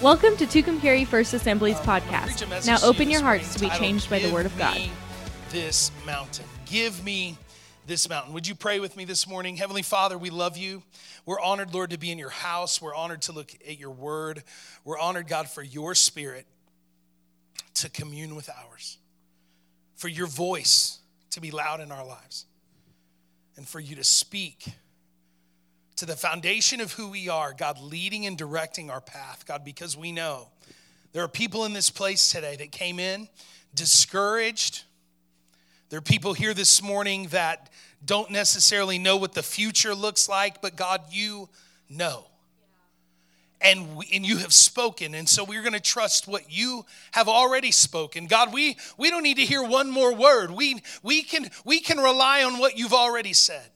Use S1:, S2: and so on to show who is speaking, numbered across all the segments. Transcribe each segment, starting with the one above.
S1: Welcome to Tucumcari First Assembly's
S2: Preach um,
S1: podcast. Now open your hearts to be changed by the Word of God.
S2: This mountain. Give me this mountain. Would you pray with me this morning? Heavenly Father, we love you. We're honored, Lord, to be in your house. We're honored to look at your word. We're honored, God, for your spirit to commune with ours, for your voice to be loud in our lives, and for you to speak to the foundation of who we are, God, leading and directing our path, God, because we know there are people in this place today that came in discouraged. There are people here this morning that don't necessarily know what the future looks like, but God, you know. And, we, and you have spoken, and so we're going to trust what you have already spoken. God, we, we don't need to hear one more word. We, we, can, we can rely on what you've already said.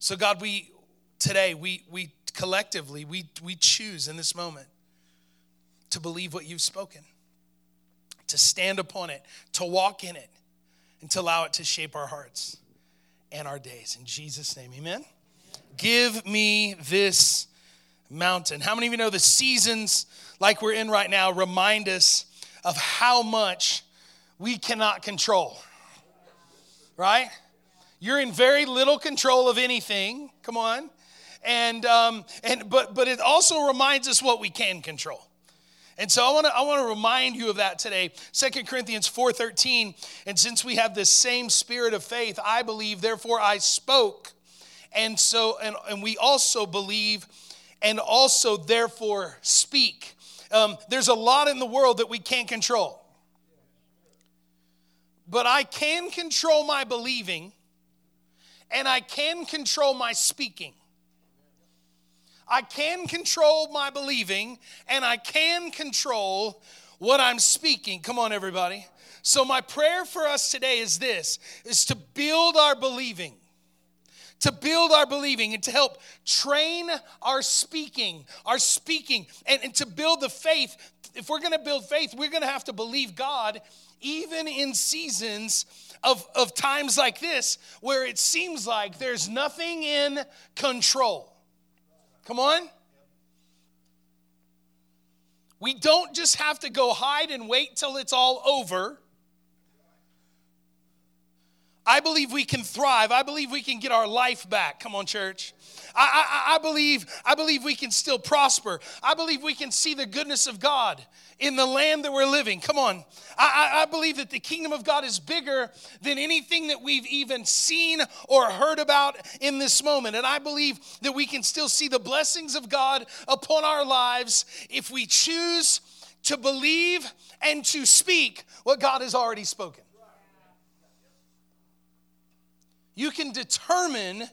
S2: So, God, we today we we collectively we we choose in this moment to believe what you've spoken, to stand upon it, to walk in it, and to allow it to shape our hearts and our days. In Jesus' name, amen. Give me this mountain. How many of you know the seasons like we're in right now remind us of how much we cannot control? Right? You're in very little control of anything. Come on. And um, and but but it also reminds us what we can control. And so I want to I want to remind you of that today. Second Corinthians 4:13. And since we have this same spirit of faith, I believe, therefore I spoke. And so and, and we also believe and also therefore speak. Um, there's a lot in the world that we can't control. But I can control my believing and I can control my speaking. I can control my believing and I can control what I'm speaking. Come on everybody. So my prayer for us today is this is to build our believing. To build our believing and to help train our speaking, our speaking, and, and to build the faith. If we're gonna build faith, we're gonna have to believe God even in seasons of, of times like this where it seems like there's nothing in control. Come on. We don't just have to go hide and wait till it's all over. I believe we can thrive. I believe we can get our life back. Come on, church. I, I, I, believe, I believe we can still prosper. I believe we can see the goodness of God in the land that we're living. Come on. I, I, I believe that the kingdom of God is bigger than anything that we've even seen or heard about in this moment. And I believe that we can still see the blessings of God upon our lives if we choose to believe and to speak what God has already spoken. You can determine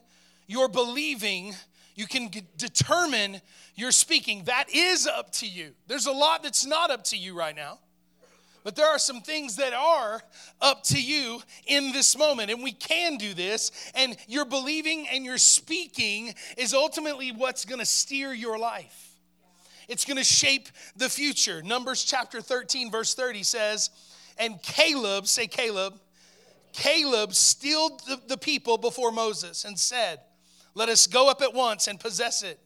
S2: your believing, you can determine your speaking. That is up to you. There's a lot that's not up to you right now. But there are some things that are up to you in this moment, and we can do this. And your believing and your speaking is ultimately what's gonna steer your life. It's gonna shape the future. Numbers chapter 13, verse 30 says, And Caleb, say Caleb, Caleb stilled the, the people before Moses and said, Let us go up at once and possess it.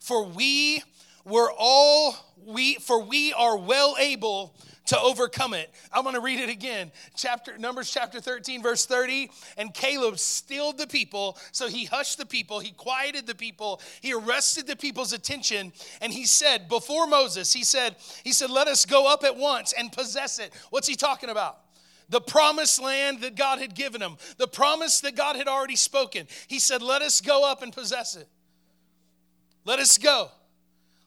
S2: For we were all we for we are well able to overcome it. I'm going to read it again. Chapter Numbers chapter 13 verse 30 and Caleb stilled the people so he hushed the people, he quieted the people, he arrested the people's attention and he said before Moses, he said he said let us go up at once and possess it. What's he talking about? The promised land that God had given him, the promise that God had already spoken. He said, Let us go up and possess it. Let us go.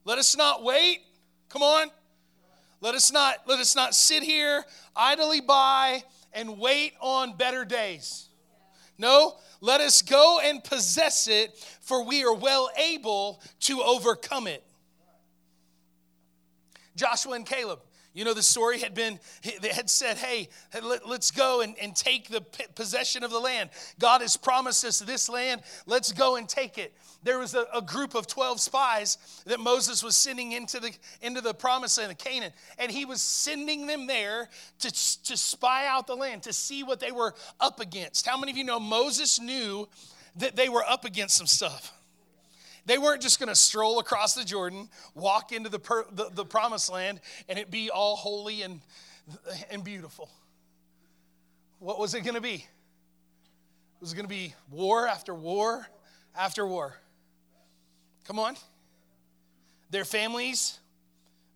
S2: Let us not wait. Come on. Let us not let us not sit here idly by and wait on better days. No, let us go and possess it, for we are well able to overcome it. Joshua and Caleb, you know, the story had been, they had said, hey, let, us go and, and take the possession of the land. God has promised us this land. Let's go and take it. There was a, a group of 12 spies that Moses was sending into the, into the promised land of Canaan. And he was sending them there to, to spy out the land, to see what they were up against. How many of you know Moses knew that they were up against some stuff? They weren't just going to stroll across the Jordan, walk into the, per, the, the promised land, and it be all holy and, and beautiful. What was it going to be? It was going to be war after war after war. Come on. Their families,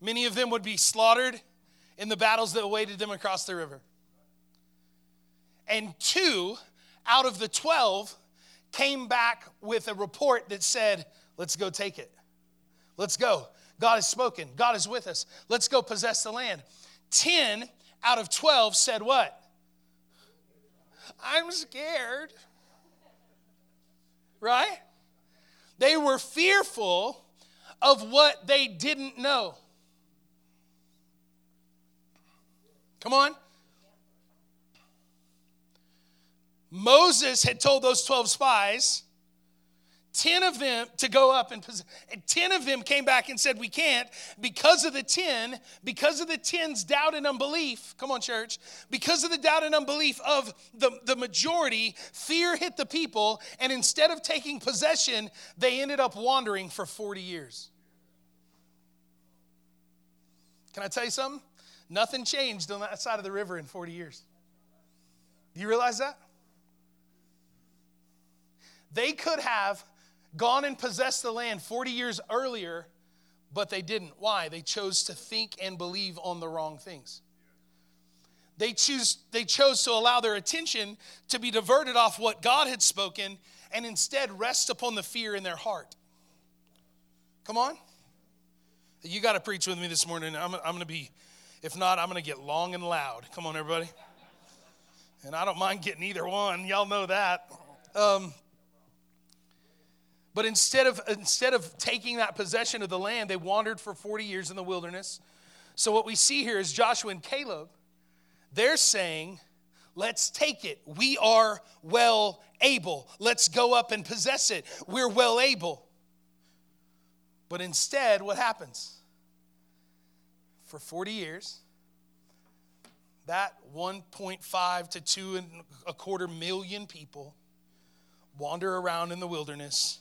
S2: many of them would be slaughtered in the battles that awaited them across the river. And two out of the 12 came back with a report that said, Let's go take it. Let's go. God has spoken. God is with us. Let's go possess the land. 10 out of 12 said, What? I'm scared. Right? They were fearful of what they didn't know. Come on. Moses had told those 12 spies, 10 of them to go up and 10 of them came back and said we can't because of the 10 because of the 10's doubt and unbelief. Come on church. Because of the doubt and unbelief of the, the majority fear hit the people and instead of taking possession they ended up wandering for 40 years. Can i tell you something? Nothing changed on that side of the river in 40 years. Do you realize that? They could have gone and possessed the land 40 years earlier, but they didn't. Why? They chose to think and believe on the wrong things. They, choose, they chose to allow their attention to be diverted off what God had spoken and instead rest upon the fear in their heart. Come on. You got to preach with me this morning. I'm, I'm going to be, if not, I'm going to get long and loud. Come on, everybody. And I don't mind getting either one. Y'all know that. Um, but instead of, instead of taking that possession of the land, they wandered for 40 years in the wilderness. So, what we see here is Joshua and Caleb, they're saying, Let's take it. We are well able. Let's go up and possess it. We're well able. But instead, what happens? For 40 years, that 1.5 to 2 and a quarter million people wander around in the wilderness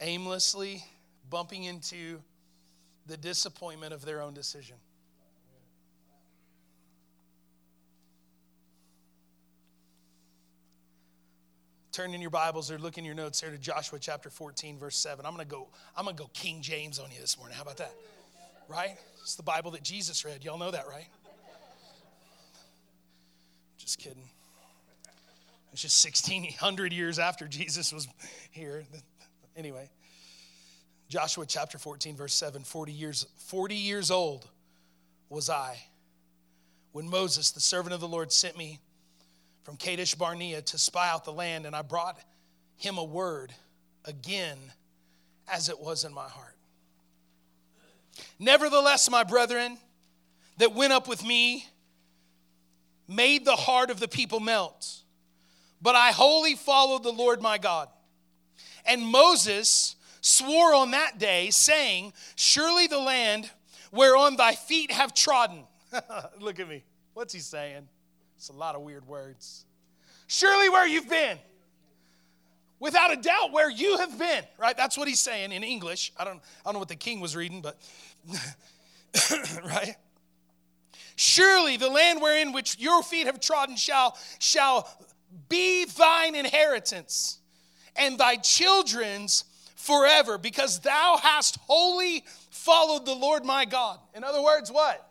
S2: aimlessly bumping into the disappointment of their own decision. Turn in your Bibles or look in your notes here to Joshua chapter 14, verse 7. I'm gonna go, I'm gonna go King James on you this morning. How about that? Right? It's the Bible that Jesus read. Y'all know that, right? Just kidding. It's just 1600 years after Jesus was here. Anyway, Joshua chapter 14, verse 7 40 years, 40 years old was I when Moses, the servant of the Lord, sent me from Kadesh Barnea to spy out the land, and I brought him a word again as it was in my heart. Nevertheless, my brethren, that went up with me made the heart of the people melt. But I wholly followed the Lord my God. And Moses swore on that day, saying, Surely the land whereon thy feet have trodden. Look at me. What's he saying? It's a lot of weird words. Surely where you've been. Without a doubt, where you have been, right? That's what he's saying in English. I don't, I don't know what the king was reading, but, right? Surely the land wherein which your feet have trodden shall, shall be thine inheritance and thy children's forever, because thou hast wholly followed the Lord my God. In other words, what?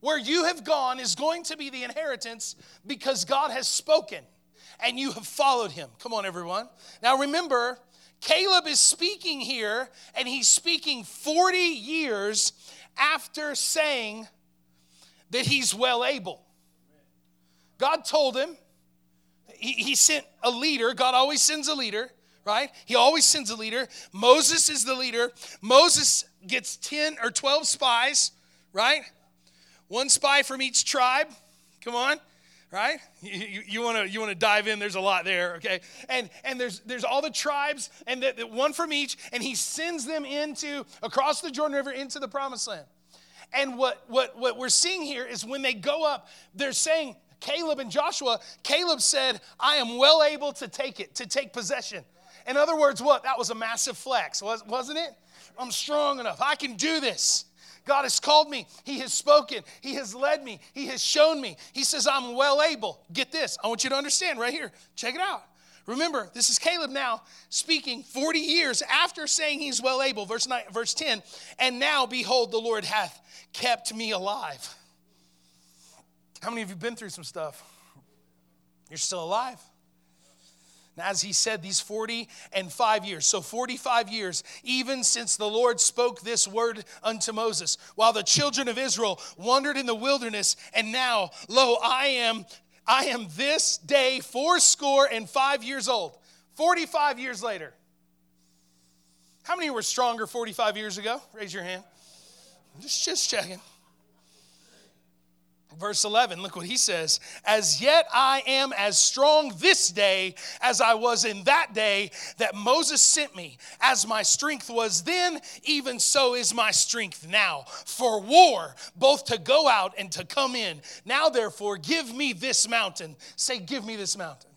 S2: Where you have gone is going to be the inheritance because God has spoken and you have followed him. Come on, everyone. Now remember, Caleb is speaking here, and he's speaking 40 years after saying that he's well able. God told him, he, he sent a leader. God always sends a leader, right? He always sends a leader. Moses is the leader. Moses gets 10 or 12 spies, right? One spy from each tribe. Come on right you want to you want to dive in there's a lot there okay and and there's there's all the tribes and the, the one from each and he sends them into across the jordan river into the promised land and what what what we're seeing here is when they go up they're saying Caleb and Joshua, Caleb said, I am well able to take it, to take possession. In other words, what? That was a massive flex, wasn't it? I'm strong enough. I can do this. God has called me. He has spoken. He has led me. He has shown me. He says, I'm well able. Get this. I want you to understand right here. Check it out. Remember, this is Caleb now speaking 40 years after saying he's well able. Verse, 9, verse 10 And now, behold, the Lord hath kept me alive. How many of you been through some stuff? You're still alive. And as he said, these 40 and five years, so 45 years, even since the Lord spoke this word unto Moses, while the children of Israel wandered in the wilderness, and now, lo, I am, I am this day fourscore and five years old. 45 years later. How many were stronger 45 years ago? Raise your hand. Just, just checking. Verse 11, look what he says. As yet I am as strong this day as I was in that day that Moses sent me. As my strength was then, even so is my strength now. For war, both to go out and to come in. Now therefore, give me this mountain. Say, give me this mountain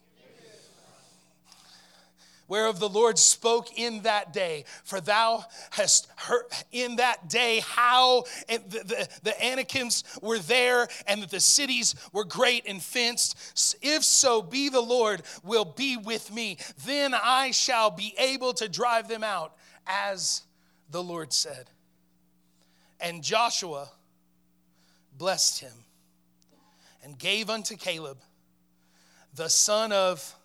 S2: whereof the Lord spoke in that day. For thou hast heard in that day how the, the, the Anakims were there and that the cities were great and fenced. If so be the Lord will be with me, then I shall be able to drive them out, as the Lord said. And Joshua blessed him and gave unto Caleb, the son of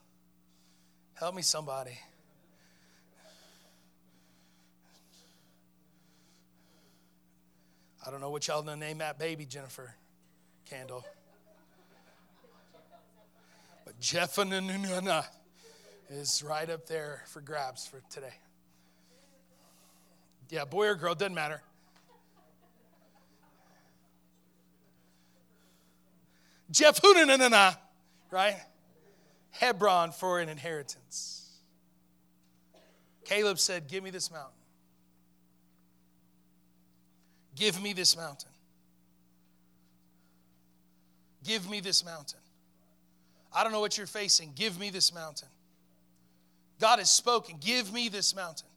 S2: Help me, somebody. I don't know what y'all gonna name that baby, Jennifer Candle. But Jephananuna is right up there for grabs for today. Yeah, boy or girl, doesn't matter. Jephananuna, right? Hebron for an inheritance. Caleb said, Give me this mountain. Give me this mountain. Give me this mountain. I don't know what you're facing. Give me this mountain. God has spoken. Give me this mountain.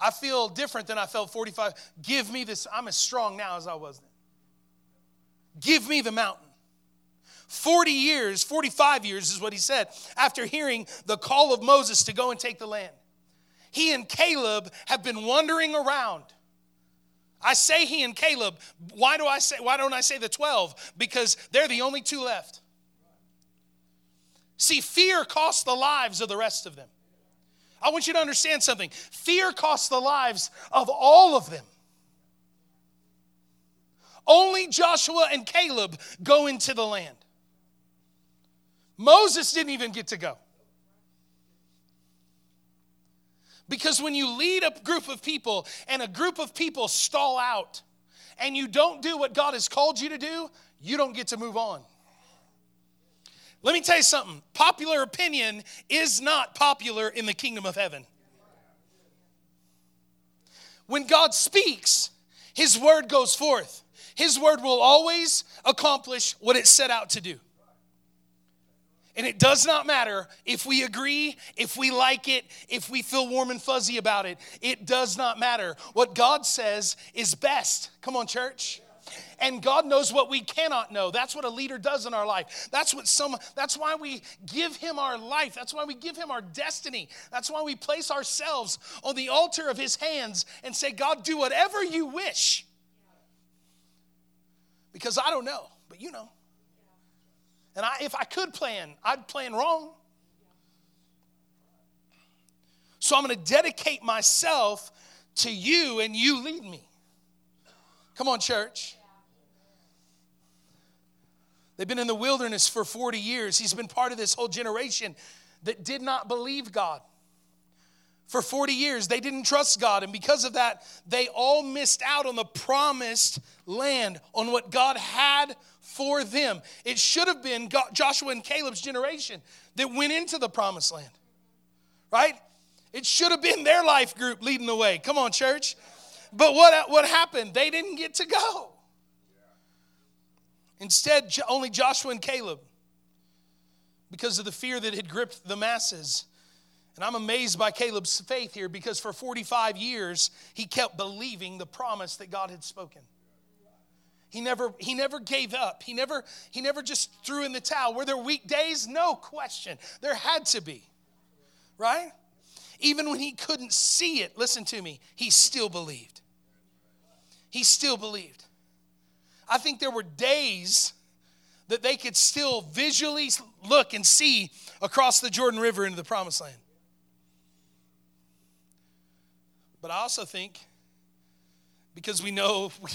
S2: I feel different than I felt 45. Give me this. I'm as strong now as I was then. Give me the mountain. 40 years, 45 years is what he said, after hearing the call of Moses to go and take the land. He and Caleb have been wandering around. I say he and Caleb. Why do I say why don't I say the 12? Because they're the only two left. See, fear costs the lives of the rest of them. I want you to understand something. Fear costs the lives of all of them. Only Joshua and Caleb go into the land. Moses didn't even get to go. Because when you lead a group of people and a group of people stall out and you don't do what God has called you to do, you don't get to move on. Let me tell you something popular opinion is not popular in the kingdom of heaven. When God speaks, his word goes forth. His word will always accomplish what it set out to do. And it does not matter if we agree, if we like it, if we feel warm and fuzzy about it. It does not matter. What God says is best. Come on, church. And God knows what we cannot know. That's what a leader does in our life. That's what some that's why we give him our life. That's why we give him our destiny. That's why we place ourselves on the altar of his hands and say, God, do whatever you wish. Because I don't know, but you know. And I, if I could plan, I'd plan wrong. So I'm going to dedicate myself to you and you lead me. Come on, church. They've been in the wilderness for 40 years. He's been part of this whole generation that did not believe God. For 40 years, they didn't trust God. And because of that, they all missed out on the promised land, on what God had for them. It should have been Joshua and Caleb's generation that went into the promised land, right? It should have been their life group leading the way. Come on, church. But what, what happened? They didn't get to go. Instead, only Joshua and Caleb, because of the fear that had gripped the masses, And I'm amazed by Caleb's faith here because for 45 years, he kept believing the promise that God had spoken. He never, he never gave up. He never, he never just threw in the towel. Were there weak days? No question. There had to be, right? Even when he couldn't see it, listen to me, he still believed. He still believed. I think there were days that they could still visually look and see across the Jordan River into the promised land. But I also think because we know we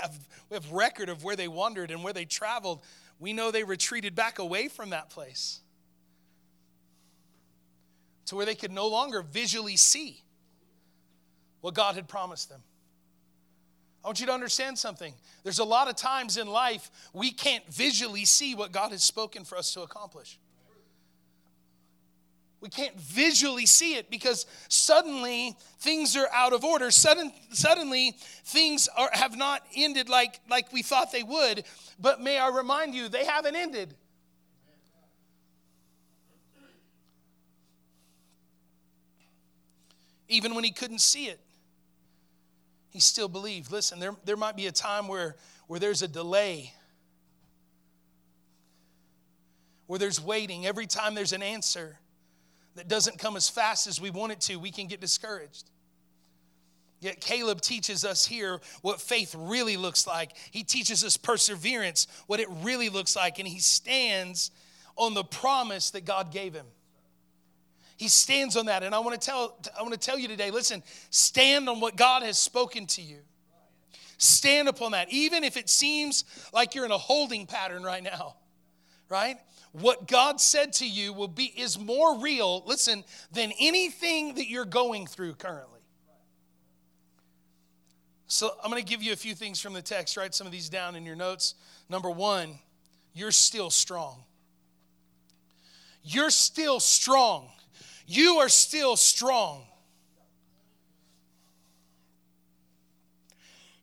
S2: have, we have record of where they wandered and where they traveled, we know they retreated back away from that place to where they could no longer visually see what God had promised them. I want you to understand something. There's a lot of times in life we can't visually see what God has spoken for us to accomplish. We can't visually see it because suddenly things are out of order. Sudden, suddenly things are, have not ended like, like we thought they would. But may I remind you, they haven't ended. Even when he couldn't see it, he still believed. Listen, there, there might be a time where, where there's a delay, where there's waiting. Every time there's an answer that doesn't come as fast as we want it to, we can get discouraged. Yet Caleb teaches us here what faith really looks like. He teaches us perseverance, what it really looks like, and he stands on the promise that God gave him. He stands on that. And I want to tell, I want to tell you today listen, stand on what God has spoken to you. Stand upon that, even if it seems like you're in a holding pattern right now, right? What God said to you will be is more real, listen, than anything that you're going through currently. So I'm going to give you a few things from the text. Write some of these down in your notes. Number one, you're still strong. You're still strong you are still strong.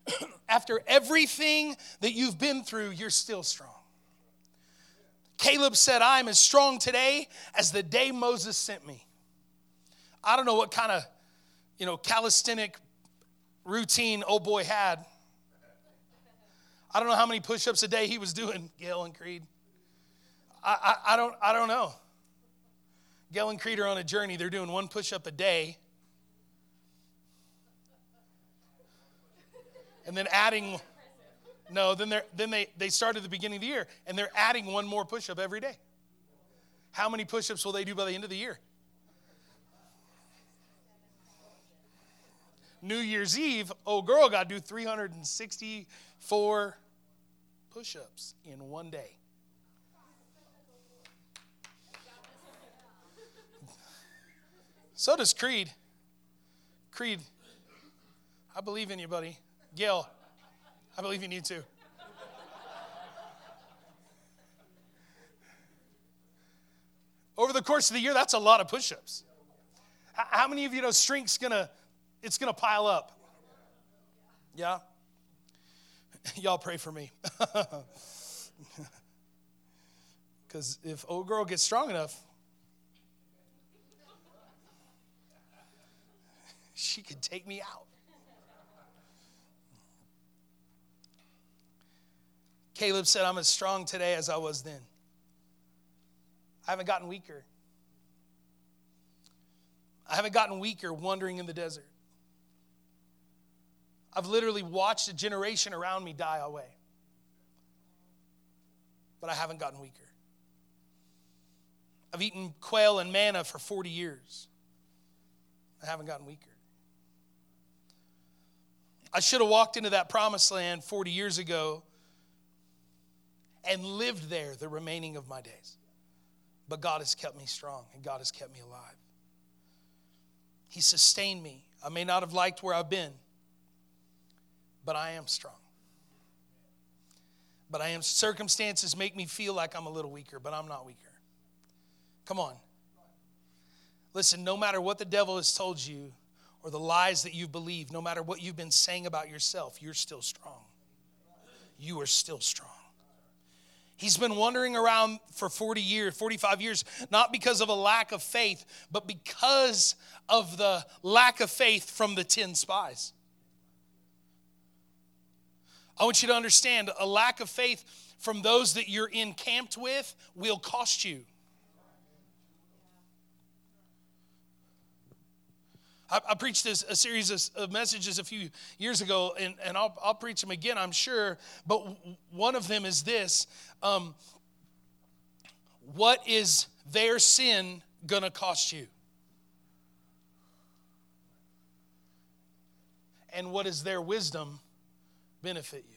S2: After everything that you've been through, you're still strong. Caleb said, I'm as strong today as the day Moses sent me. I don't know what kind of, you know, calisthenic routine old boy had. I don't know how many push-ups a day he was doing, Gail and Creed. I, I, I, don't, I don't know. Gail and Creed are on a journey. They're doing one push up a day. And then adding, no, then, then they, they start at the beginning of the year and they're adding one more push up every day. How many push ups will they do by the end of the year? New Year's Eve, old girl got to do 364 push ups in one day. So does Creed. Creed, I believe in you, buddy. Gail, I believe you need to. Over the course of the year, that's a lot of push-ups. How many of you know strength's gonna it's gonna pile up? Yeah? Y'all pray for me. Because if old girl gets strong enough, she could take me out. Caleb said, I'm as strong today as I was then. I haven't gotten weaker. I haven't gotten weaker wandering in the desert. I've literally watched a generation around me die away. But I haven't gotten weaker. I've eaten quail and manna for 40 years. I haven't gotten weaker. I should have walked into that promised land 40 years ago and lived there the remaining of my days. But God has kept me strong and God has kept me alive. He sustained me. I may not have liked where I've been, but I am strong. But I am circumstances make me feel like I'm a little weaker, but I'm not weaker. Come on. Listen, no matter what the devil has told you, or the lies that you've believed, no matter what you've been saying about yourself, you're still strong. You are still strong. He's been wandering around for 40 years, 45 years, not because of a lack of faith, but because of the lack of faith from the 10 spies. I want you to understand a lack of faith from those that you're encamped with will cost you. I, I preached this, a series of, of, messages a few years ago, and, and I'll, I'll preach them again, I'm sure. But one of them is this um, What is their sin going to cost you? And what is their wisdom benefit you?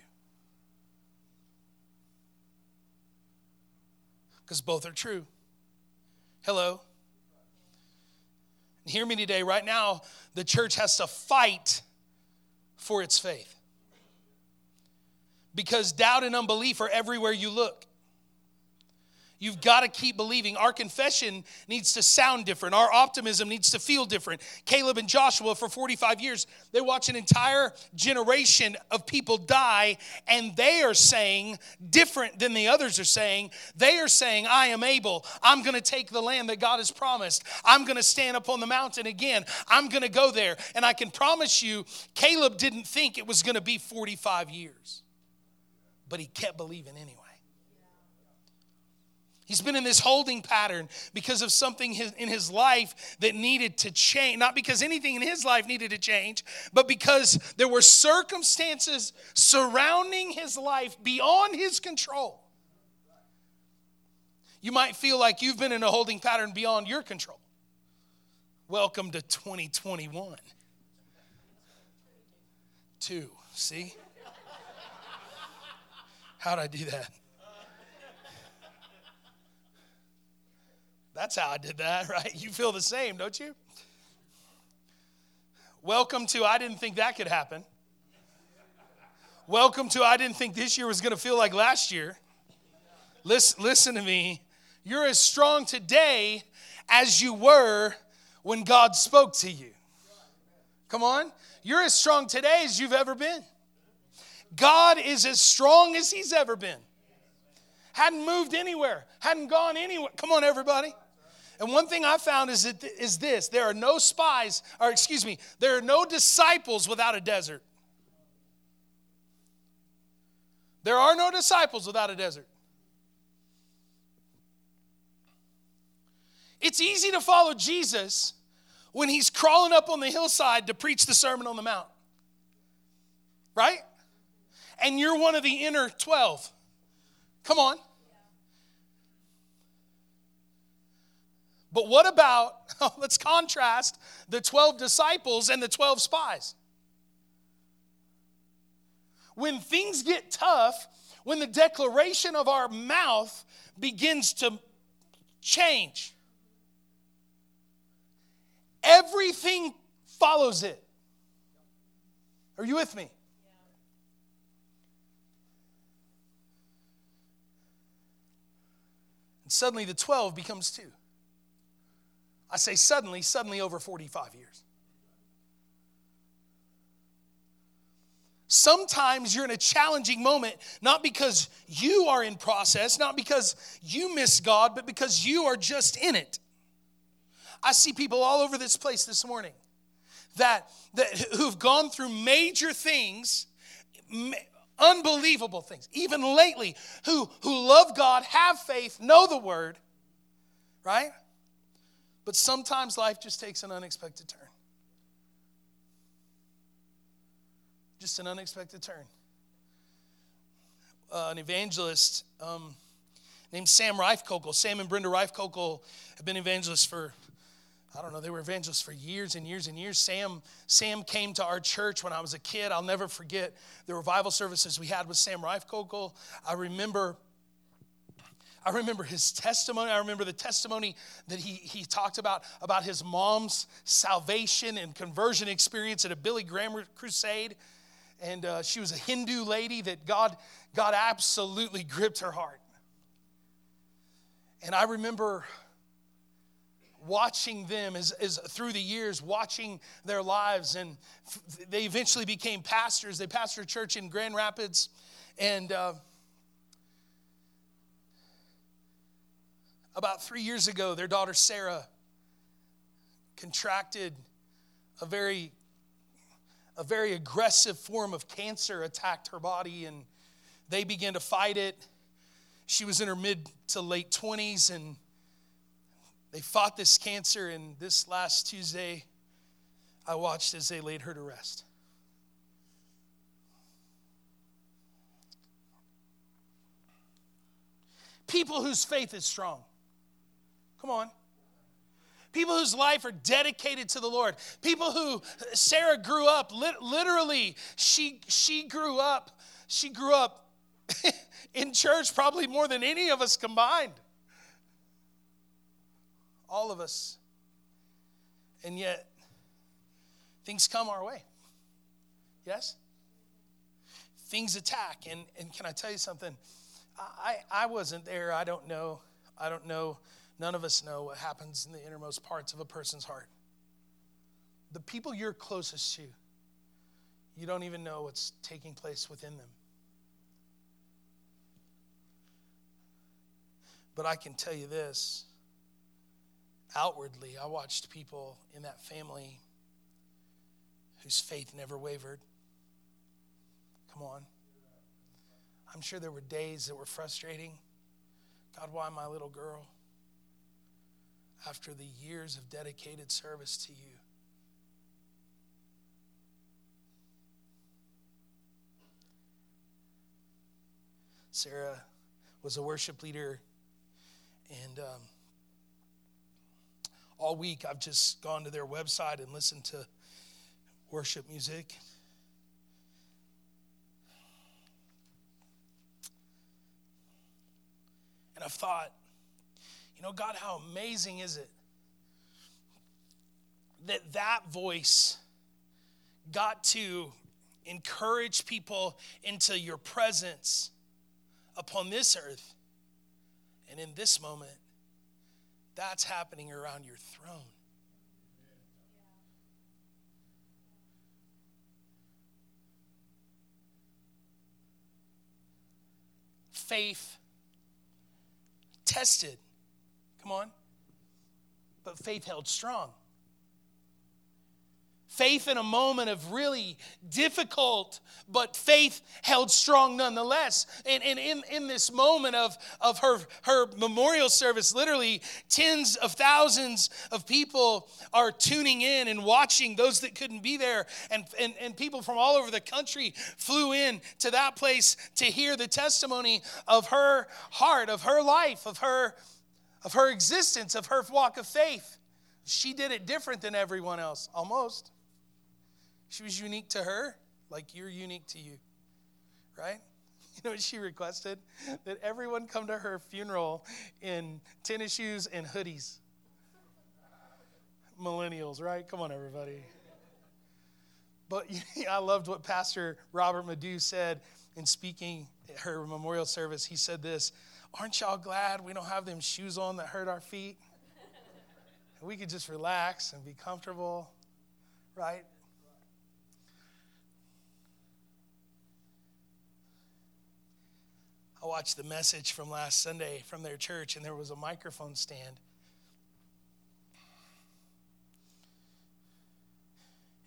S2: Because both are true. Hello? Hear me today. Right now, the church has to fight for its faith. Because doubt and unbelief are everywhere you look. You've got to keep believing. Our confession needs to sound different. Our optimism needs to feel different. Caleb and Joshua, for 45 years, they watch an entire generation of people die, and they are saying, different than the others are saying, they are saying, I am able. I'm going to take the land that God has promised. I'm going to stand up on the mountain again. I'm going to go there. And I can promise you, Caleb didn't think it was going to be 45 years, but he kept believing anyway. He's been in this holding pattern because of something in his life that needed to change. Not because anything in his life needed to change, but because there were circumstances surrounding his life beyond his control. You might feel like you've been in a holding pattern beyond your control. Welcome to 2021. Two, see? How'd I do that? That's how I did that, right? You feel the same, don't you? Welcome to I didn't think that could happen. Welcome to I didn't think this year was going to feel like last year. Listen, listen to me. You're as strong today as you were when God spoke to you. Come on. You're as strong today as you've ever been. God is as strong as He's ever been. Hadn't moved anywhere, hadn't gone anywhere. Come on, everybody. And one thing I found is, that, is this there are no spies, or excuse me, there are no disciples without a desert. There are no disciples without a desert. It's easy to follow Jesus when he's crawling up on the hillside to preach the Sermon on the Mount. Right? And you're one of the inner 12. Come on. But what about, oh, let's contrast the 12 disciples and the 12 spies. When things get tough, when the declaration of our mouth begins to change, everything follows it. Are you with me? And suddenly the 12 becomes two. I say suddenly, suddenly over 45 years. Sometimes you're in a challenging moment, not because you are in process, not because you miss God, but because you are just in it. I see people all over this place this morning that, that who've gone through major things, unbelievable things, even lately, who, who love God, have faith, know the word, right? But sometimes life just takes an unexpected turn. Just an unexpected turn. Uh, an evangelist um, named Sam Rijfkogel. Sam and Brenda Rijfkogel have been evangelists for, I don't know, they were evangelists for years and years and years. Sam, Sam came to our church when I was a kid. I'll never forget the revival services we had with Sam Rijfkogel. I remember I remember his testimony. I remember the testimony that he, he talked about about his mom's salvation and conversion experience at a Billy Graham crusade. And uh, she was a Hindu lady that God, God absolutely gripped her heart. And I remember watching them as, as through the years, watching their lives. And f- they eventually became pastors. They pastored a church in Grand Rapids. And uh, About three years ago, their daughter Sarah contracted a very a very aggressive form of cancer attacked her body and they began to fight it. She was in her mid to late 20s and they fought this cancer and this last tuesday i watched as they laid her to rest. People whose faith is strong come on people whose life are dedicated to the Lord. People who Sarah grew up literally she she grew up she grew up in church probably more than any of us combined. All of us. And yet things come our way. Yes? Things attack and and can I tell you something? I I wasn't there. I don't know. I don't know None of us know what happens in the innermost parts of a person's heart. The people you're closest to, you don't even know what's taking place within them. But I can tell you this outwardly, I watched people in that family whose faith never wavered. Come on. I'm sure there were days that were frustrating. God, why my little girl? After the years of dedicated service to you. Sarah was a worship leader, and um, all week I've just gone to their website and listened to worship music. And I've thought, you know, God, how amazing is it that that voice got to encourage people into your presence upon this earth. And in this moment, that's happening around your throne. Faith tested Come on. But faith held strong. Faith in a moment of really difficult, but faith held strong nonetheless. And, and in, in this moment of, of her, her memorial service, literally tens of thousands of people are tuning in and watching those that couldn't be there. And, and, and people from all over the country flew in to that place to hear the testimony of her heart, of her life, of her of her existence, of her walk of faith. She did it different than everyone else, almost. She was unique to her, like you're unique to you, right? You know what she requested? That everyone come to her funeral in tennis shoes and hoodies. Millennials, right? Come on, everybody. But I loved what Pastor Robert Madu said in speaking at her memorial service. He said this Aren't y'all glad we don't have them shoes on that hurt our feet? we could just relax and be comfortable, right? I watched the message from last Sunday from their church, and there was a microphone stand.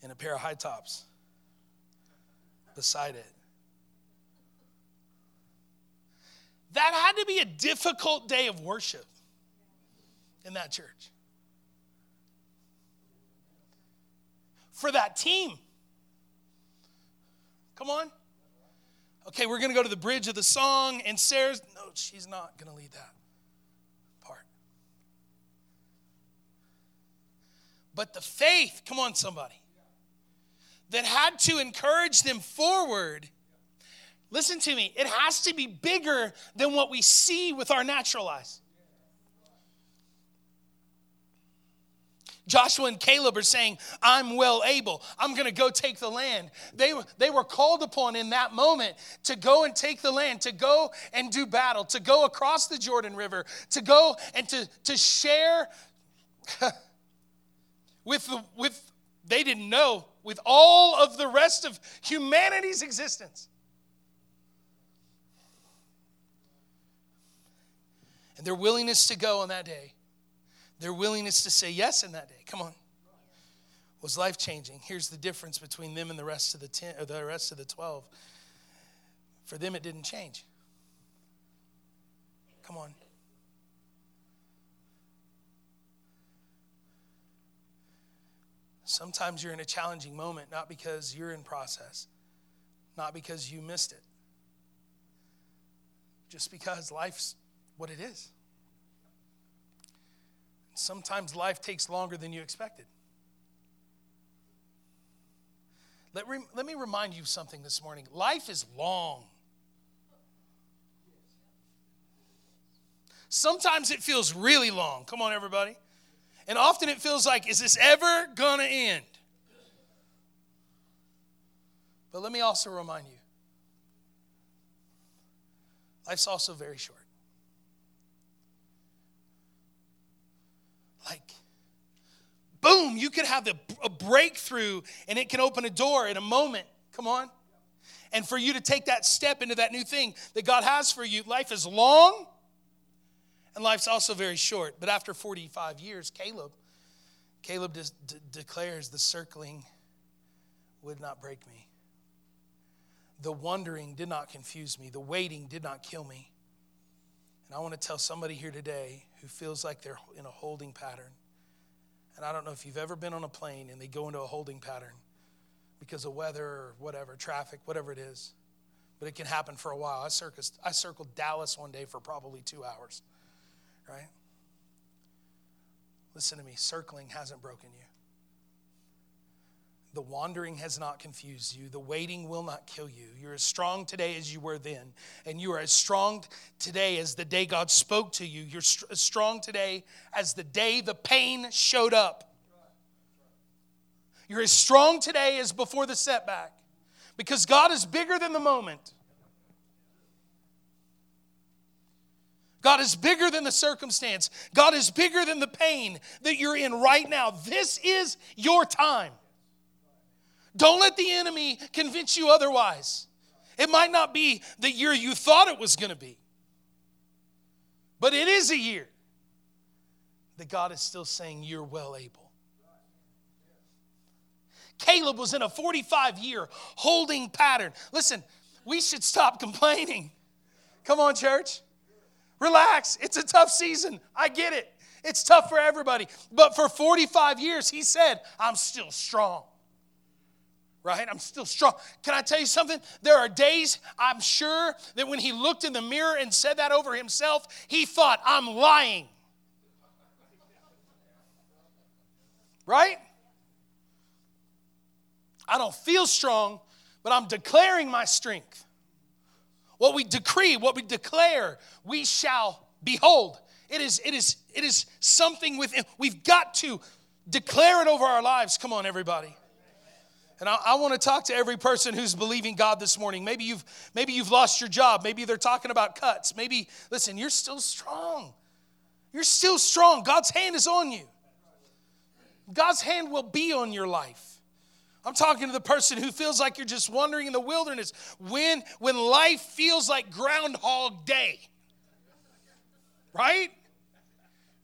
S2: And a pair of high tops beside it. That had to be a difficult day of worship in that church. For that team. Come on. Okay, we're going to go to the bridge of the song, and Sarah's, no, she's not going to lead that part. But the faith, come on, somebody, that had to encourage them forward Listen to me, it has to be bigger than what we see with our natural eyes. Joshua and Caleb are saying, I'm well able. I'm going to go take the land. They, they were called upon in that moment to go and take the land, to go and do battle, to go across the Jordan River, to go and to, to share with, with, they didn't know, with all of the rest of humanity's existence. And their willingness to go on that day, their willingness to say yes in that day, come on, was life changing. Here's the difference between them and the rest of the ten, or the rest of the 12. For them, it didn't change. Come on. Sometimes you're in a challenging moment, not because you're in process, not because you missed it, just because life's what it is. Sometimes life takes longer than you expected. Let, let me remind you something this morning life is long. Sometimes it feels really long. Come on, everybody. And often it feels like, is this ever going to end? But let me also remind you life's also very short. Like, boom, you could have a breakthrough and it can open a door in a moment. Come on. And for you to take that step into that new thing that God has for you, life is long and life's also very short. But after 45 years, Caleb, Caleb de- de- declares the circling would not break me. The wondering did not confuse me. The waiting did not kill me. And I want to tell somebody here today who feels like they're in a holding pattern. And I don't know if you've ever been on a plane and they go into a holding pattern because of weather or whatever, traffic, whatever it is. But it can happen for a while. I, circus, I circled Dallas one day for probably two hours right? Listen to me, circling hasn't broken you. The wandering has not confused you. The waiting will not kill you. You're as strong today as you were then. And you are as strong today as the day God spoke to you. You're as strong today as the day the pain showed up. You're as strong today as before the setback because God is bigger than the moment. God is bigger than the circumstance. God is bigger than the pain that you're in right now. This is your time. Don't let the enemy convince you otherwise. It might not be the year you thought it was going to be, but it is a year that God is still saying you're well able. Caleb was in a 45 year holding pattern. Listen, we should stop complaining. Come on, church. Relax. It's a tough season. I get it. It's tough for everybody. But for 45 years, he said, I'm still strong. Right? I'm still strong. Can I tell you something? There are days, I'm sure, that when he looked in the mirror and said that over himself, he thought, I'm lying. Right? I don't feel strong, but I'm declaring my strength. What we decree, what we declare, we shall behold. It is, it is, it is something within. We've got to declare it over our lives. Come on, everybody. And I, I, want to talk to every person who's believing God this morning. Maybe you've maybe you've lost your job. Maybe they're talking about cuts. Maybe listen, you're still strong. You're still strong. God's hand is on you. God's hand will be on your life. I'm talking to the person who feels like you're just wandering in the wilderness when, when life feels like Groundhog Day. Right?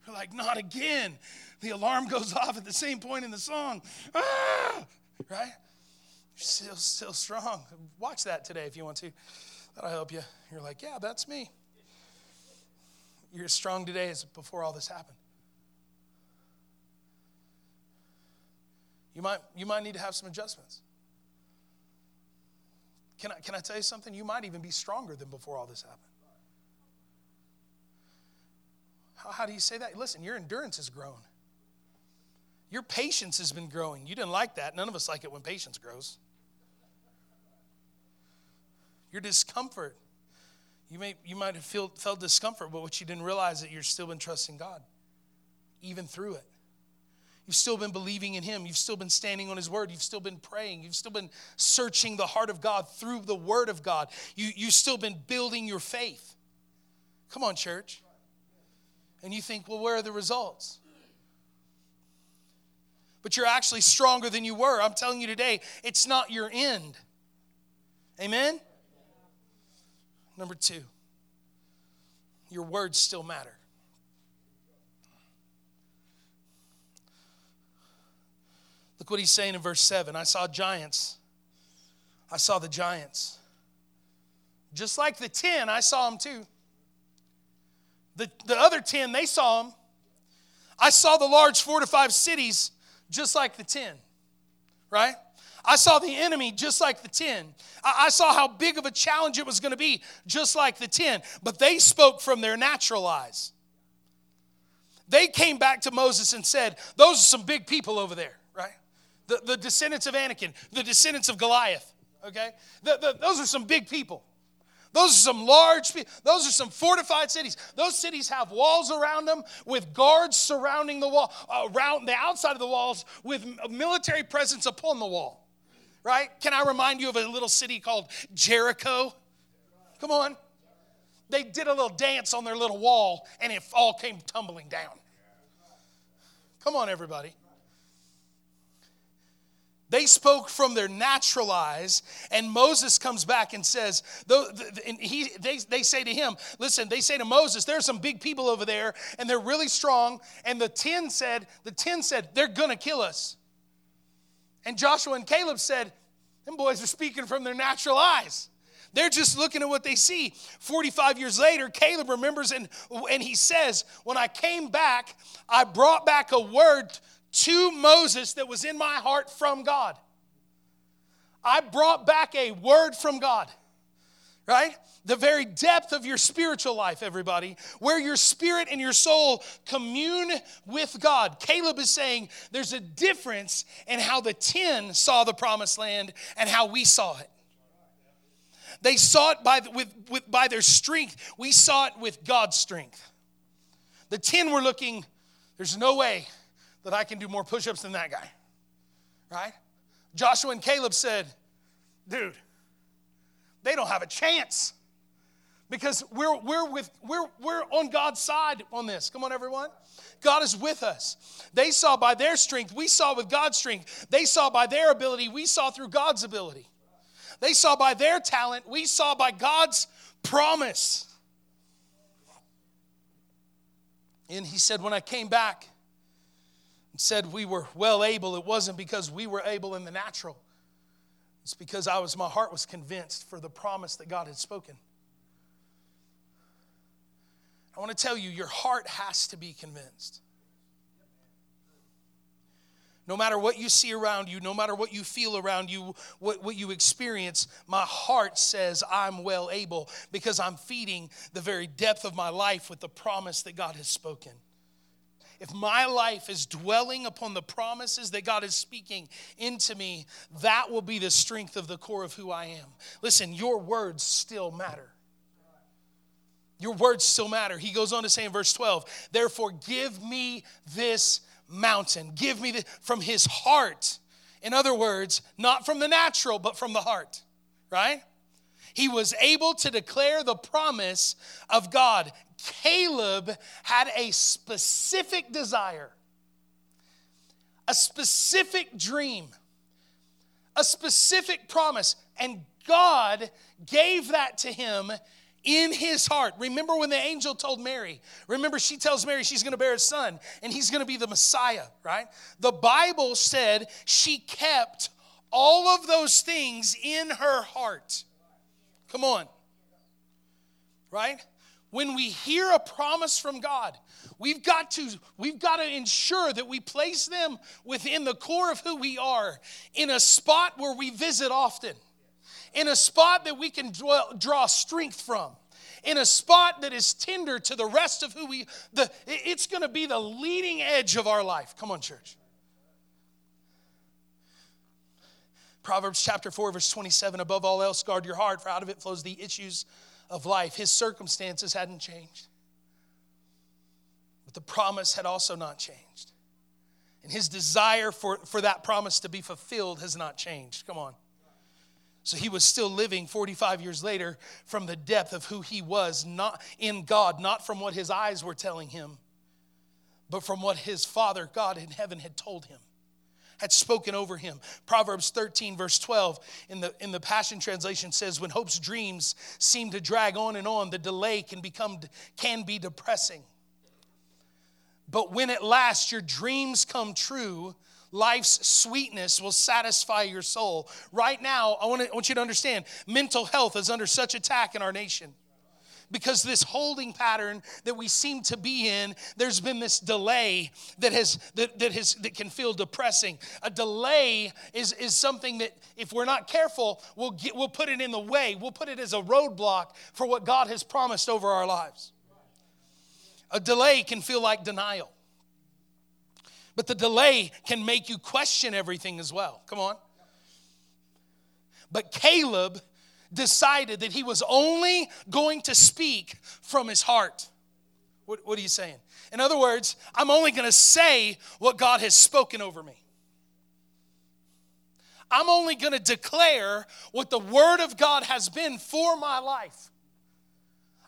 S2: You're like, not again. The alarm goes off at the same point in the song. Ah! Right? Still, still strong. Watch that today if you want to. That'll help you. You're like, yeah, that's me. You're as strong today as before all this happened. You might, you might need to have some adjustments. Can I, can I tell you something? You might even be stronger than before all this happened. How, how do you say that? Listen, your endurance has grown. Your patience has been growing. You didn't like that. None of us like it when patience grows. Your discomfort. You, may, you might have feel, felt discomfort, but what you didn't realize is that you've still been trusting God, even through it. You've still been believing in Him. You've still been standing on His Word. You've still been praying. You've still been searching the heart of God through the Word of God. You, you've still been building your faith. Come on, church. And you think, well, where are the results? But you're actually stronger than you were. I'm telling you today, it's not your end. Amen? Number two, your words still matter. Look what he's saying in verse 7. I saw giants. I saw the giants. Just like the 10, I saw them too. The, the other 10, they saw them. I saw the large four to five cities just like the 10, right? I saw the enemy just like the 10. I, saw how big of a challenge it was going to be just like the 10. But they spoke from their natural eyes. They came back to Moses and said, Those are some big people over there, right? The, the descendants of Anakim, the descendants of Goliath, okay? The, the, those are some big people. Those are some large, people. those are some fortified cities. Those cities have walls around them with guards surrounding the wall, around the outside of the walls with military presence upon the wall. Right? Can I remind you of a little city called Jericho? Come on. They did a little dance on their little wall and it all came tumbling down. Come on, everybody. They spoke from their natural eyes, and Moses comes back and says, he, they, they say to him, listen, they say to Moses, there's some big people over there, and they're really strong. And the 10 said, the 10 said, they're gonna kill us. And Joshua and Caleb said, them boys are speaking from their natural eyes. They're just looking at what they see. 45 years later, Caleb remembers and, and he says, When I came back, I brought back a word to Moses that was in my heart from God. I brought back a word from God, right? The very depth of your spiritual life, everybody, where your spirit and your soul commune with God. Caleb is saying there's a difference in how the 10 saw the promised land and how we saw it. They saw it by, with, with, by their strength. We saw it with God's strength. The 10 were looking, there's no way that I can do more push ups than that guy. Right? Joshua and Caleb said, dude, they don't have a chance because we're, we're, with, we're, we're on God's side on this. Come on, everyone. God is with us. They saw by their strength, we saw with God's strength. They saw by their ability, we saw through God's ability. They saw by their talent, we saw by God's promise. And he said, When I came back, and said we were well able, it wasn't because we were able in the natural. It's because I was my heart was convinced for the promise that God had spoken. I want to tell you, your heart has to be convinced. No matter what you see around you, no matter what you feel around you, what, what you experience, my heart says I'm well able because I'm feeding the very depth of my life with the promise that God has spoken if my life is dwelling upon the promises that God is speaking into me, that will be the strength of the core of who I am. Listen, your words still matter. Your words still matter. He goes on to say in verse 12, therefore give me this mountain. Give me the, from his heart. In other words, not from the natural, but from the heart, right? He was able to declare the promise of God. Caleb had a specific desire, a specific dream, a specific promise, and God gave that to him in his heart. Remember when the angel told Mary? Remember, she tells Mary she's going to bear a son and he's going to be the Messiah, right? The Bible said she kept all of those things in her heart. Come on. Right? When we hear a promise from God, we've got to we've got to ensure that we place them within the core of who we are in a spot where we visit often. In a spot that we can draw strength from in a spot that is tender to the rest of who we the it's going to be the leading edge of our life come on church Proverbs chapter 4, verse 27 above all else, guard your heart, for out of it flows the issues of life. His circumstances hadn't changed, but the promise had also not changed. And his desire for, for that promise to be fulfilled has not changed. Come on. So he was still living 45 years later from the depth of who he was, not in God, not from what his eyes were telling him, but from what his Father, God in heaven, had told him had spoken over him. Proverbs 13, verse 12, in the, in the Passion Translation says, When hope's dreams seem to drag on and on, the delay can become can be depressing. But when at last your dreams come true, life's sweetness will satisfy your soul. Right now, I want, to, I want you to understand mental health is under such attack in our nation because this holding pattern that we seem to be in there's been this delay that has that, that has that can feel depressing. A delay is is something that if we're not careful we'll get we'll put it in the way. We'll put it as a roadblock for what god has promised over our lives. A delay can feel like denial. But the delay can make you question everything as well. Come on. But caleb decided that he was only going to speak from his heart. What, what are you saying? In other words, I'm only going to say what God has spoken over me. I'm only going to declare what the Word of God has been for my life.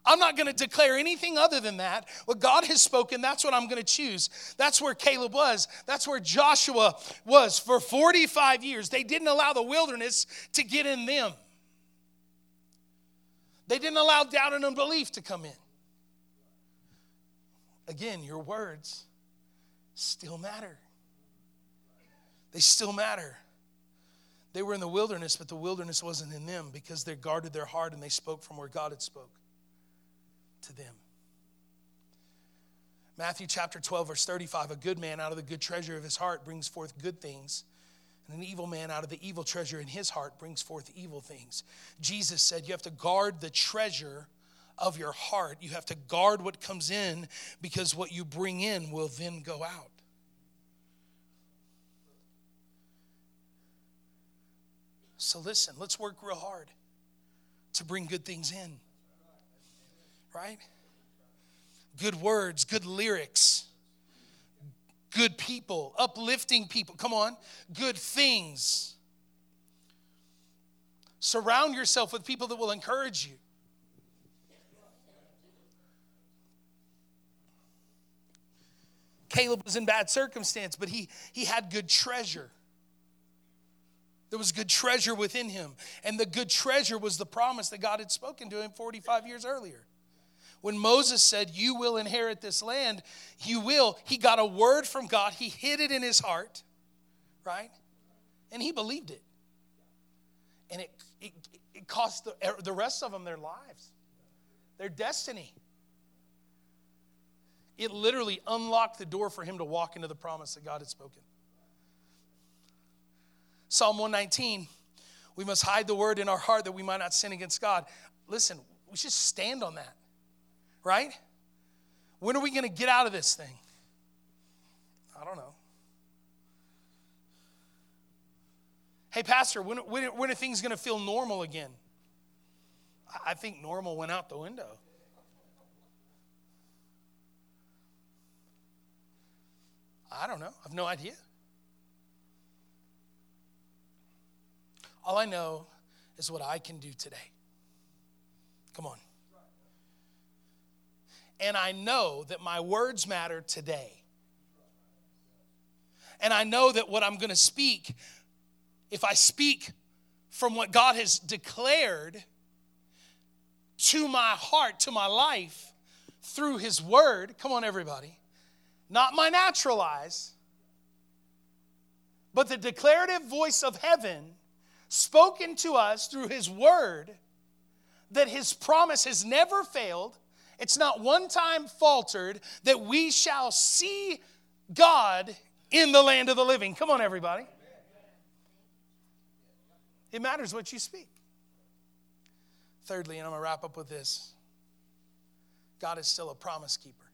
S2: I'm not going to declare anything other than that. What God has spoken, that's what I'm going to choose. That's where Caleb was. That's where Joshua was. For 45 years, they didn't allow the wilderness to get in them. They didn't allow doubt and unbelief to come in. Again, your words still matter. They still matter. They were in the wilderness, but the wilderness wasn't in them because they guarded their heart and they spoke from where God had spoke to them. Matthew chapter 12, verse 35 A good man out of the good treasure of his heart brings forth good things and an evil man out of the evil treasure in his heart brings forth evil things. Jesus said you have to guard the treasure of your heart. You have to guard what comes in because what you bring in will then go out. So listen, let's work real hard to bring good things in. Right? Good words, good lyrics good people, uplifting people. Come on, good things. Surround yourself with people that will encourage you. Caleb was in bad circumstance, but he, he had good treasure. There was good treasure within him. And the good treasure was the promise that God had spoken to him 45 years earlier. When Moses said, You will inherit this land, you will, he got a word from God. He hid it in his heart, right? And he believed it. And it, it, it cost the, er, the rest of them their lives, their destiny. It literally unlocked the door for him to walk into the promise that God had spoken. Psalm 119, we must hide the word in our heart that we might not sin against God. Listen, we should stand on that right? When are we going to get out of this thing? I don't know. Hey, Pastor, when, when, when are things going to feel normal again? I think normal went out the window. I don't know. I have no idea. All I know is what I can do today. Come on and I know that my words matter today. And I know that what I'm going to speak, if I speak from what God has declared to my heart, to my life, through His Word, come on, everybody, not my natural eyes, but the declarative voice of heaven spoken to us through His Word, that His promise has never failed it's not one time faltered that we shall see God in the land of the living. Come on, everybody. It matters what you speak. Thirdly, and I'm going to wrap up with this God is still a promise keeper.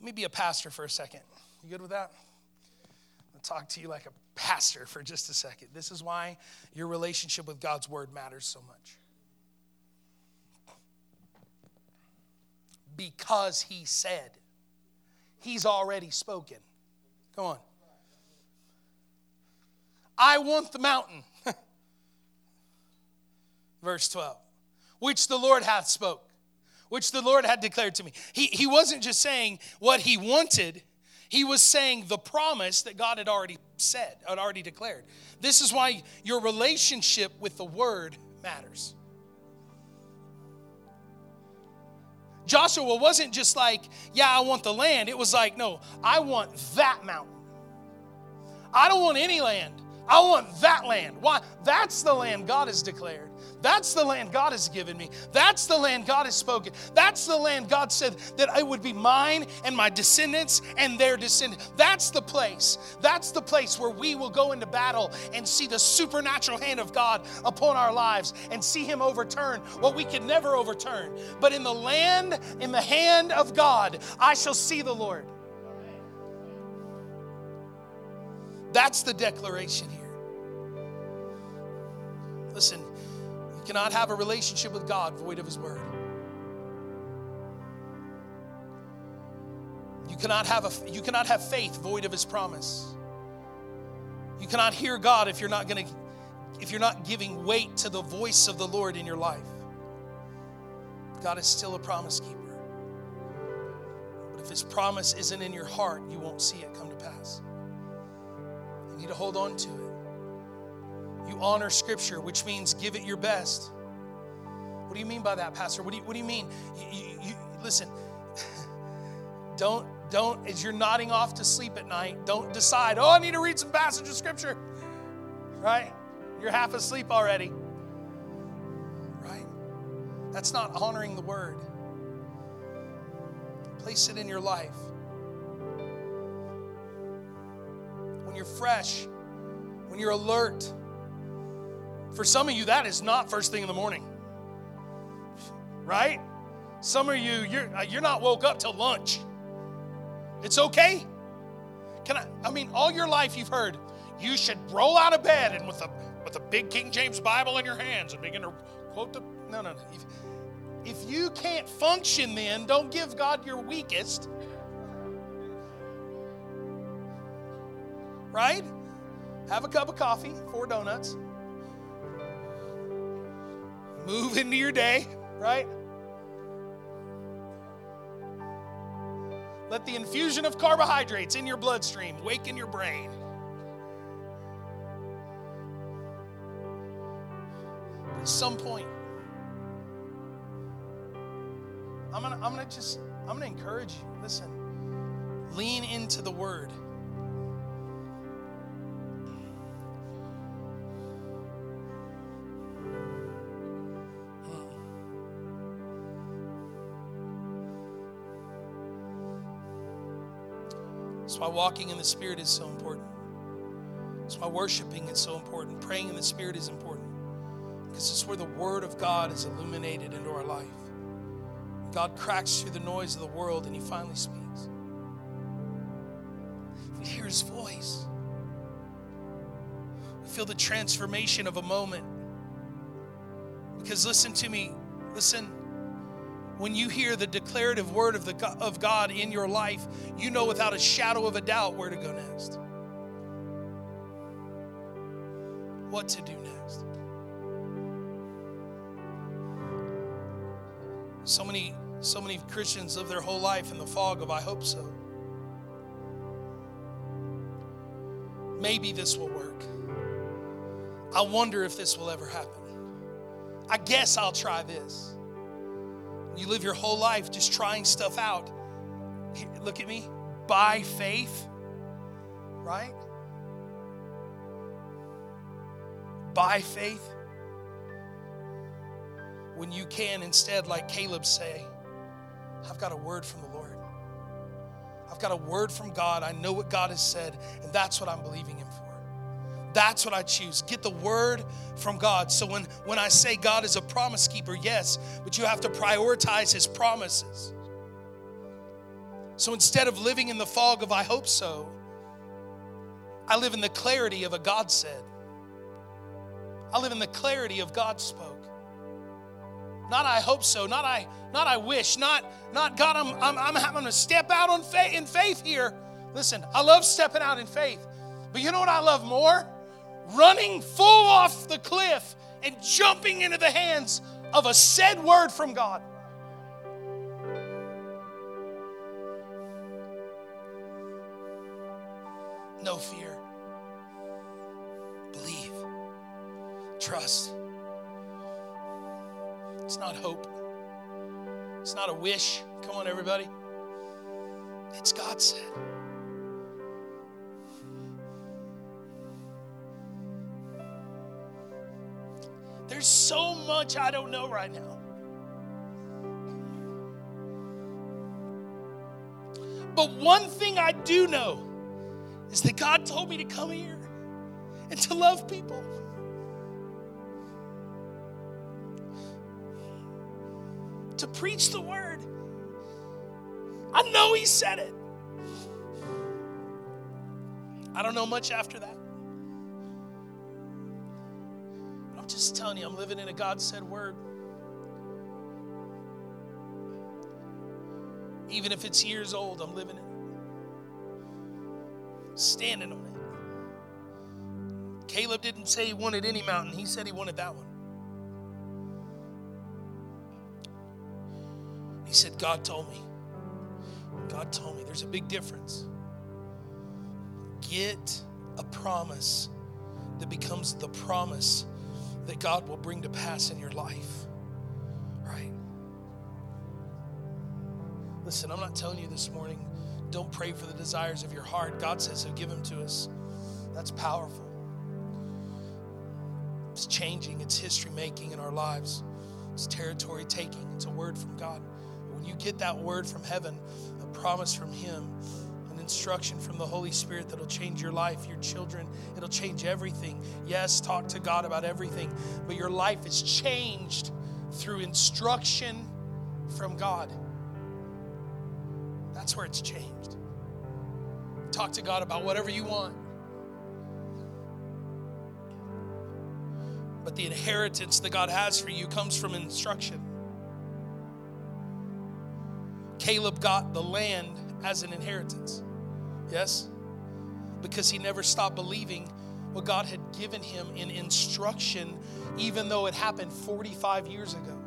S2: Let me be a pastor for a second. You good with that? I'll talk to you like a pastor for just a second. This is why your relationship with God's word matters so much. Because he said, he's already spoken. Come on. I want the mountain. Verse 12. Which the Lord hath spoke, which the Lord had declared to me. He, he wasn't just saying what he wanted he was saying the promise that God had already said, had already declared. This is why your relationship with the word matters. Joshua wasn't just like, yeah, I want the land. It was like, no, I want that mountain. I don't want any land. I want that land. Why? That's the land God has declared. That's the land God has given me. That's the land God has spoken. That's the land God said that it would be mine and my descendants and their descendants. That's the place. That's the place where we will go into battle and see the supernatural hand of God upon our lives and see Him overturn what we could never overturn. But in the land, in the hand of God, I shall see the Lord. That's the declaration here. Listen, cannot have a relationship with God void of His Word. You cannot have a you cannot have faith void of His promise. You cannot hear God if you're not going to if you're not giving weight to the voice of the Lord in your life. God is still a promise keeper. But if His promise isn't in your heart, you won't see it come to pass. You need to hold on to it. You honor Scripture, which means give it your best. What do you mean by that, Pastor? What do you, what do you mean? You, you, you, listen, don't, don't, as you're nodding off to sleep at night, don't decide, oh, I need to read some passage of Scripture, right? You're half asleep already, right? That's not honoring the Word. Place it in your life. when you're fresh, when you're alert. For some of you, that is not first thing in the morning, right? Some of you, you're, uh, you're not woke up till lunch. It's okay. Can I, I mean, all your life you've heard, you should roll out of bed and with a, with a big King James Bible in your hands and begin to quote the, no, no, no. If, if you can't function then, don't give God your weakest. right? Have a cup of coffee, four donuts. Move into your day, right? Let the infusion of carbohydrates in your bloodstream waken your brain. At some point, I'm gonna, I'm gonna just, I'm gonna encourage you. Listen, lean into the word. Why walking in the Spirit is so important. It's why worshiping is so important. Praying in the Spirit is important. Because it's where the Word of God is illuminated into our life. God cracks through the noise of the world and He finally speaks. We hear His voice. We feel the transformation of a moment. Because listen to me, listen when you hear the declarative word of, the, of God in your life, you know without a shadow of a doubt where to go next. What to do next. So many, so many Christians live their whole life in the fog of I hope so. Maybe this will work. I wonder if this will ever happen. I guess I'll try this. You live your whole life just trying stuff out. Look at me. By faith, right? By faith. When you can instead, like Caleb, say, I've got a word from the Lord. I've got a word from God. I know what God has said, and that's what I'm believing Him. That's what I choose. Get the word from God. So when, when I say God is a promise keeper, yes, but you have to prioritize his promises. So instead of living in the fog of I hope so, I live in the clarity of a God said. I live in the clarity of God spoke. Not I hope so, not I, not I wish, not, not God, I'm, I'm, I'm, I'm going to step out on faith, in faith here. Listen, I love stepping out in faith. But you know what I love more? Running full off the cliff and jumping into the hands of a said word from God. No fear. Believe. Trust. It's not hope. It's not a wish. Come on, everybody. It's God said. So much I don't know right now. But one thing I do know is that God told me to come here and to love people. To preach the word. I know He said it. I don't know much after that. I'm just telling you, I'm living in a God said word. Even if it's years old, I'm living it. Standing on it. Caleb didn't say he wanted any mountain, he said he wanted that one. He said, God told me. God told me. There's a big difference. Get a promise that becomes the promise that God will bring to pass in your life. Right? Listen, I'm not telling you this morning, don't pray for the desires of your heart. God says He'll give them to us. That's powerful. It's changing, it's history making in our lives, it's territory taking. It's a word from God. When you get that word from heaven, a promise from Him, instruction from the Holy Spirit that'll change your life, your children, it'll change everything. Yes, talk to God about everything, but your life is changed through instruction from God. That's where it's changed. Talk to God about whatever you want. But the inheritance that God has for you comes from instruction. Caleb got the land as an inheritance. Yes? Because he never stopped believing what God had given him in instruction, even though it happened 45 years ago.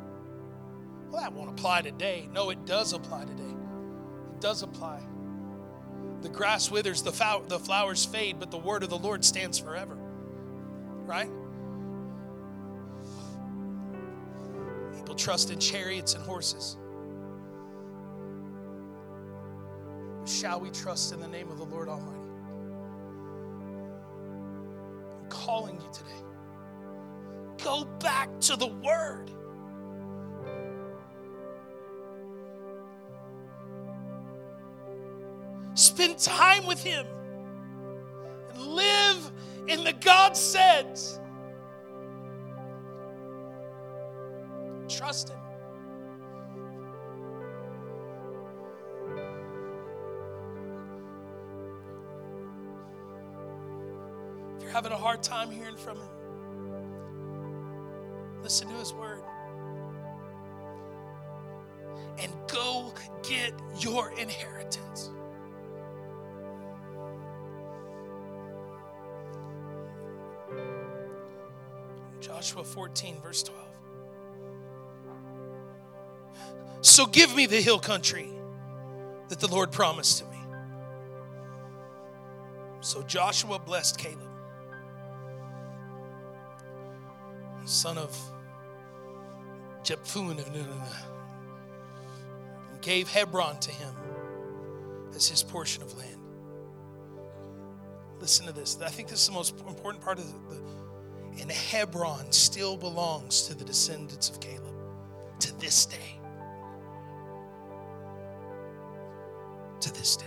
S2: Well, that won't apply today. No, it does apply today. It does apply. The grass withers, the, the flowers fade, but the word of the Lord stands forever. Right? People trust in chariots and horses. Shall we trust in the name of the Lord Almighty? I'm calling you today. Go back to the Word. Spend time with Him and live in the God said. Trust Him. Having a hard time hearing from Him, listen to His Word. And go get your inheritance. Joshua 14, verse 12. So give me the hill country that the Lord promised to me. So Joshua blessed Caleb, son of Jephunneh of and gave Hebron to him as his portion of land. Listen to this. I think this is the most important part of the and Hebron still belongs to the descendants of Caleb to this day. To this day.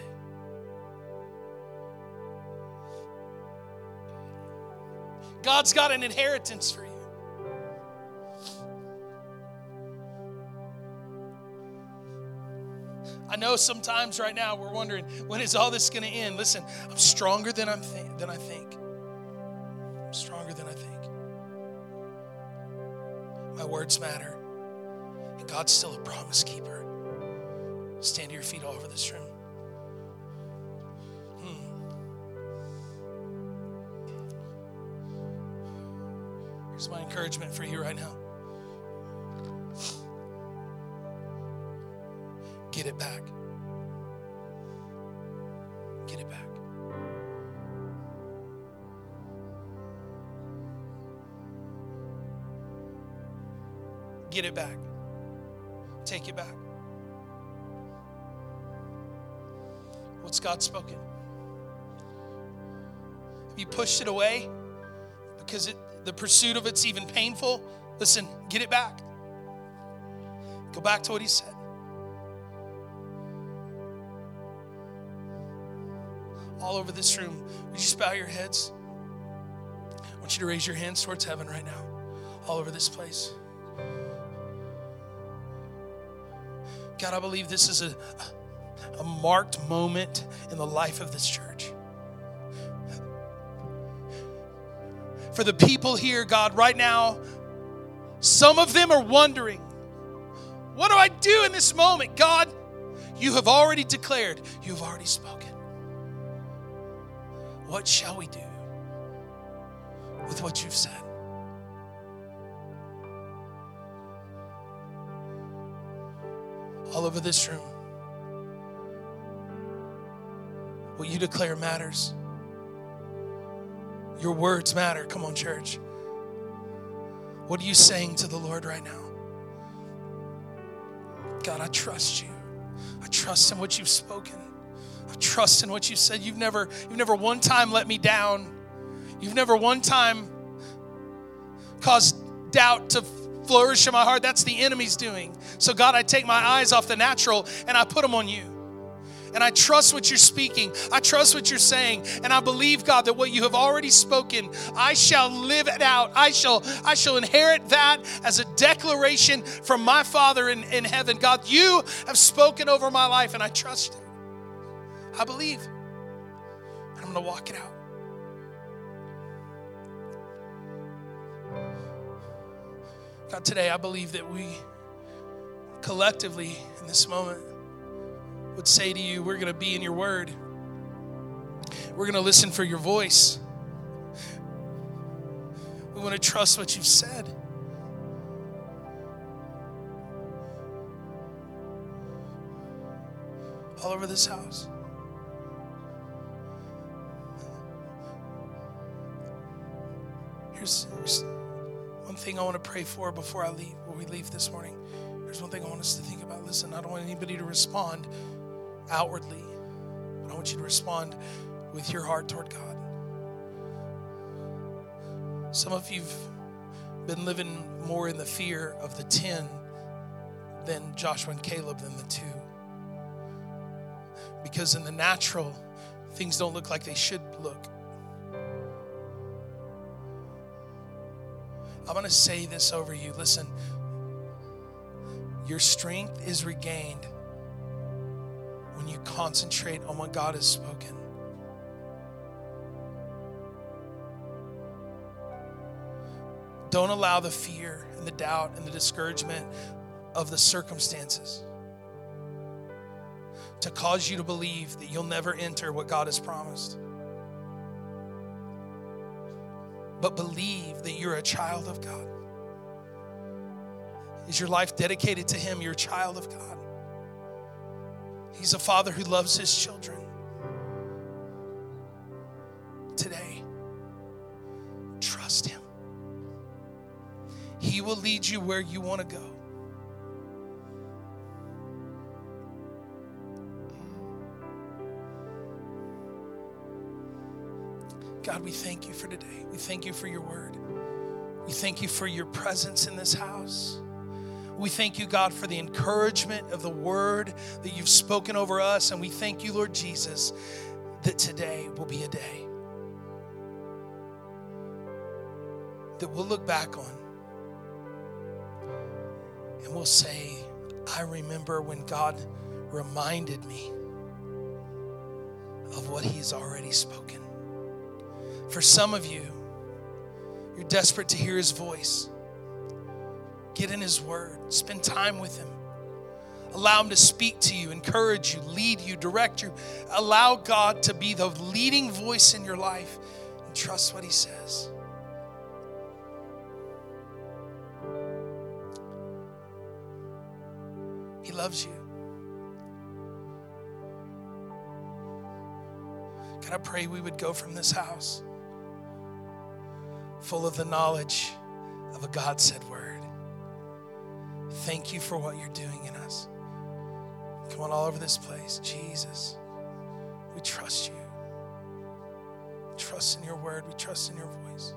S2: God's got an inheritance for you. Know sometimes right now we're wondering when is all this going to end? Listen, I'm stronger than I'm th- than I think. I'm stronger than I think. My words matter. And God's still a promise keeper. Stand to your feet all over this room. Hmm. Here's my encouragement for you right now. Get it back. Get it back. Get it back. Take it back. What's God spoken? Have you pushed it away because it, the pursuit of it's even painful? Listen, get it back. Go back to what He said. All over this room, would you just bow your heads? I want you to raise your hands towards heaven right now, all over this place. God, I believe this is a, a marked moment in the life of this church. For the people here, God, right now, some of them are wondering, what do I do in this moment? God, you have already declared, you have already spoken. What shall we do with what you've said? all over this room. What you declare matters. Your words matter. Come on, church. What are you saying to the Lord right now? God, I trust you. I trust in what you've spoken. I trust in what you said. You've never, you've never one time let me down. You've never one time caused doubt to flourish in my heart. That's the enemy's doing. So, God, I take my eyes off the natural and I put them on you. And I trust what you're speaking. I trust what you're saying. And I believe, God, that what you have already spoken, I shall live it out. I shall, I shall inherit that as a declaration from my Father in, in heaven. God, you have spoken over my life, and I trust. I believe. And I'm going to walk it out. God, today I believe that we collectively in this moment would say to you, We're going to be in your word. We're going to listen for your voice. We want to trust what you've said. All over this house. Here's, here's one thing I want to pray for before I leave, before we leave this morning. There's one thing I want us to think about. Listen, I don't want anybody to respond outwardly, but I want you to respond with your heart toward God. Some of you've been living more in the fear of the 10 than Joshua and Caleb than the two. Because in the natural, things don't look like they should look. I'm going to say this over you. Listen, your strength is regained when you concentrate on what God has spoken. Don't allow the fear and the doubt and the discouragement of the circumstances to cause you to believe that you'll never enter what God has promised. But believe that you're a child of God. Is your life dedicated to Him? You're a child of God. He's a father who loves His children. Today, trust Him. He will lead you where you want to go. God, we thank you for today. We thank you for your word. We thank you for your presence in this house. We thank you, God, for the encouragement of the word that you've spoken over us. And we thank you, Lord Jesus, that today will be a day that we'll look back on and we'll say, I remember when God reminded me of what He's already spoken. For some of you, you're desperate to hear His voice. Get in His Word, spend time with Him. Allow Him to speak to you, encourage you, lead you, direct you. Allow God to be the leading voice in your life and trust what He says. He loves you. Can I pray we would go from this house full of the knowledge of a God said word? Thank you for what you're doing in us. Come on, all over this place. Jesus, We trust you. We trust in your word. We trust in your voice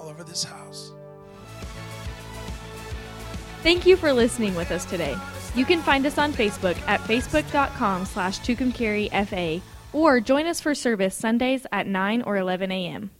S2: all over this house.
S1: Thank you for listening with us today. You can find us on Facebook at facebook.com slash tucumcaryfa or join us for service Sundays at 9 or 11 a.m.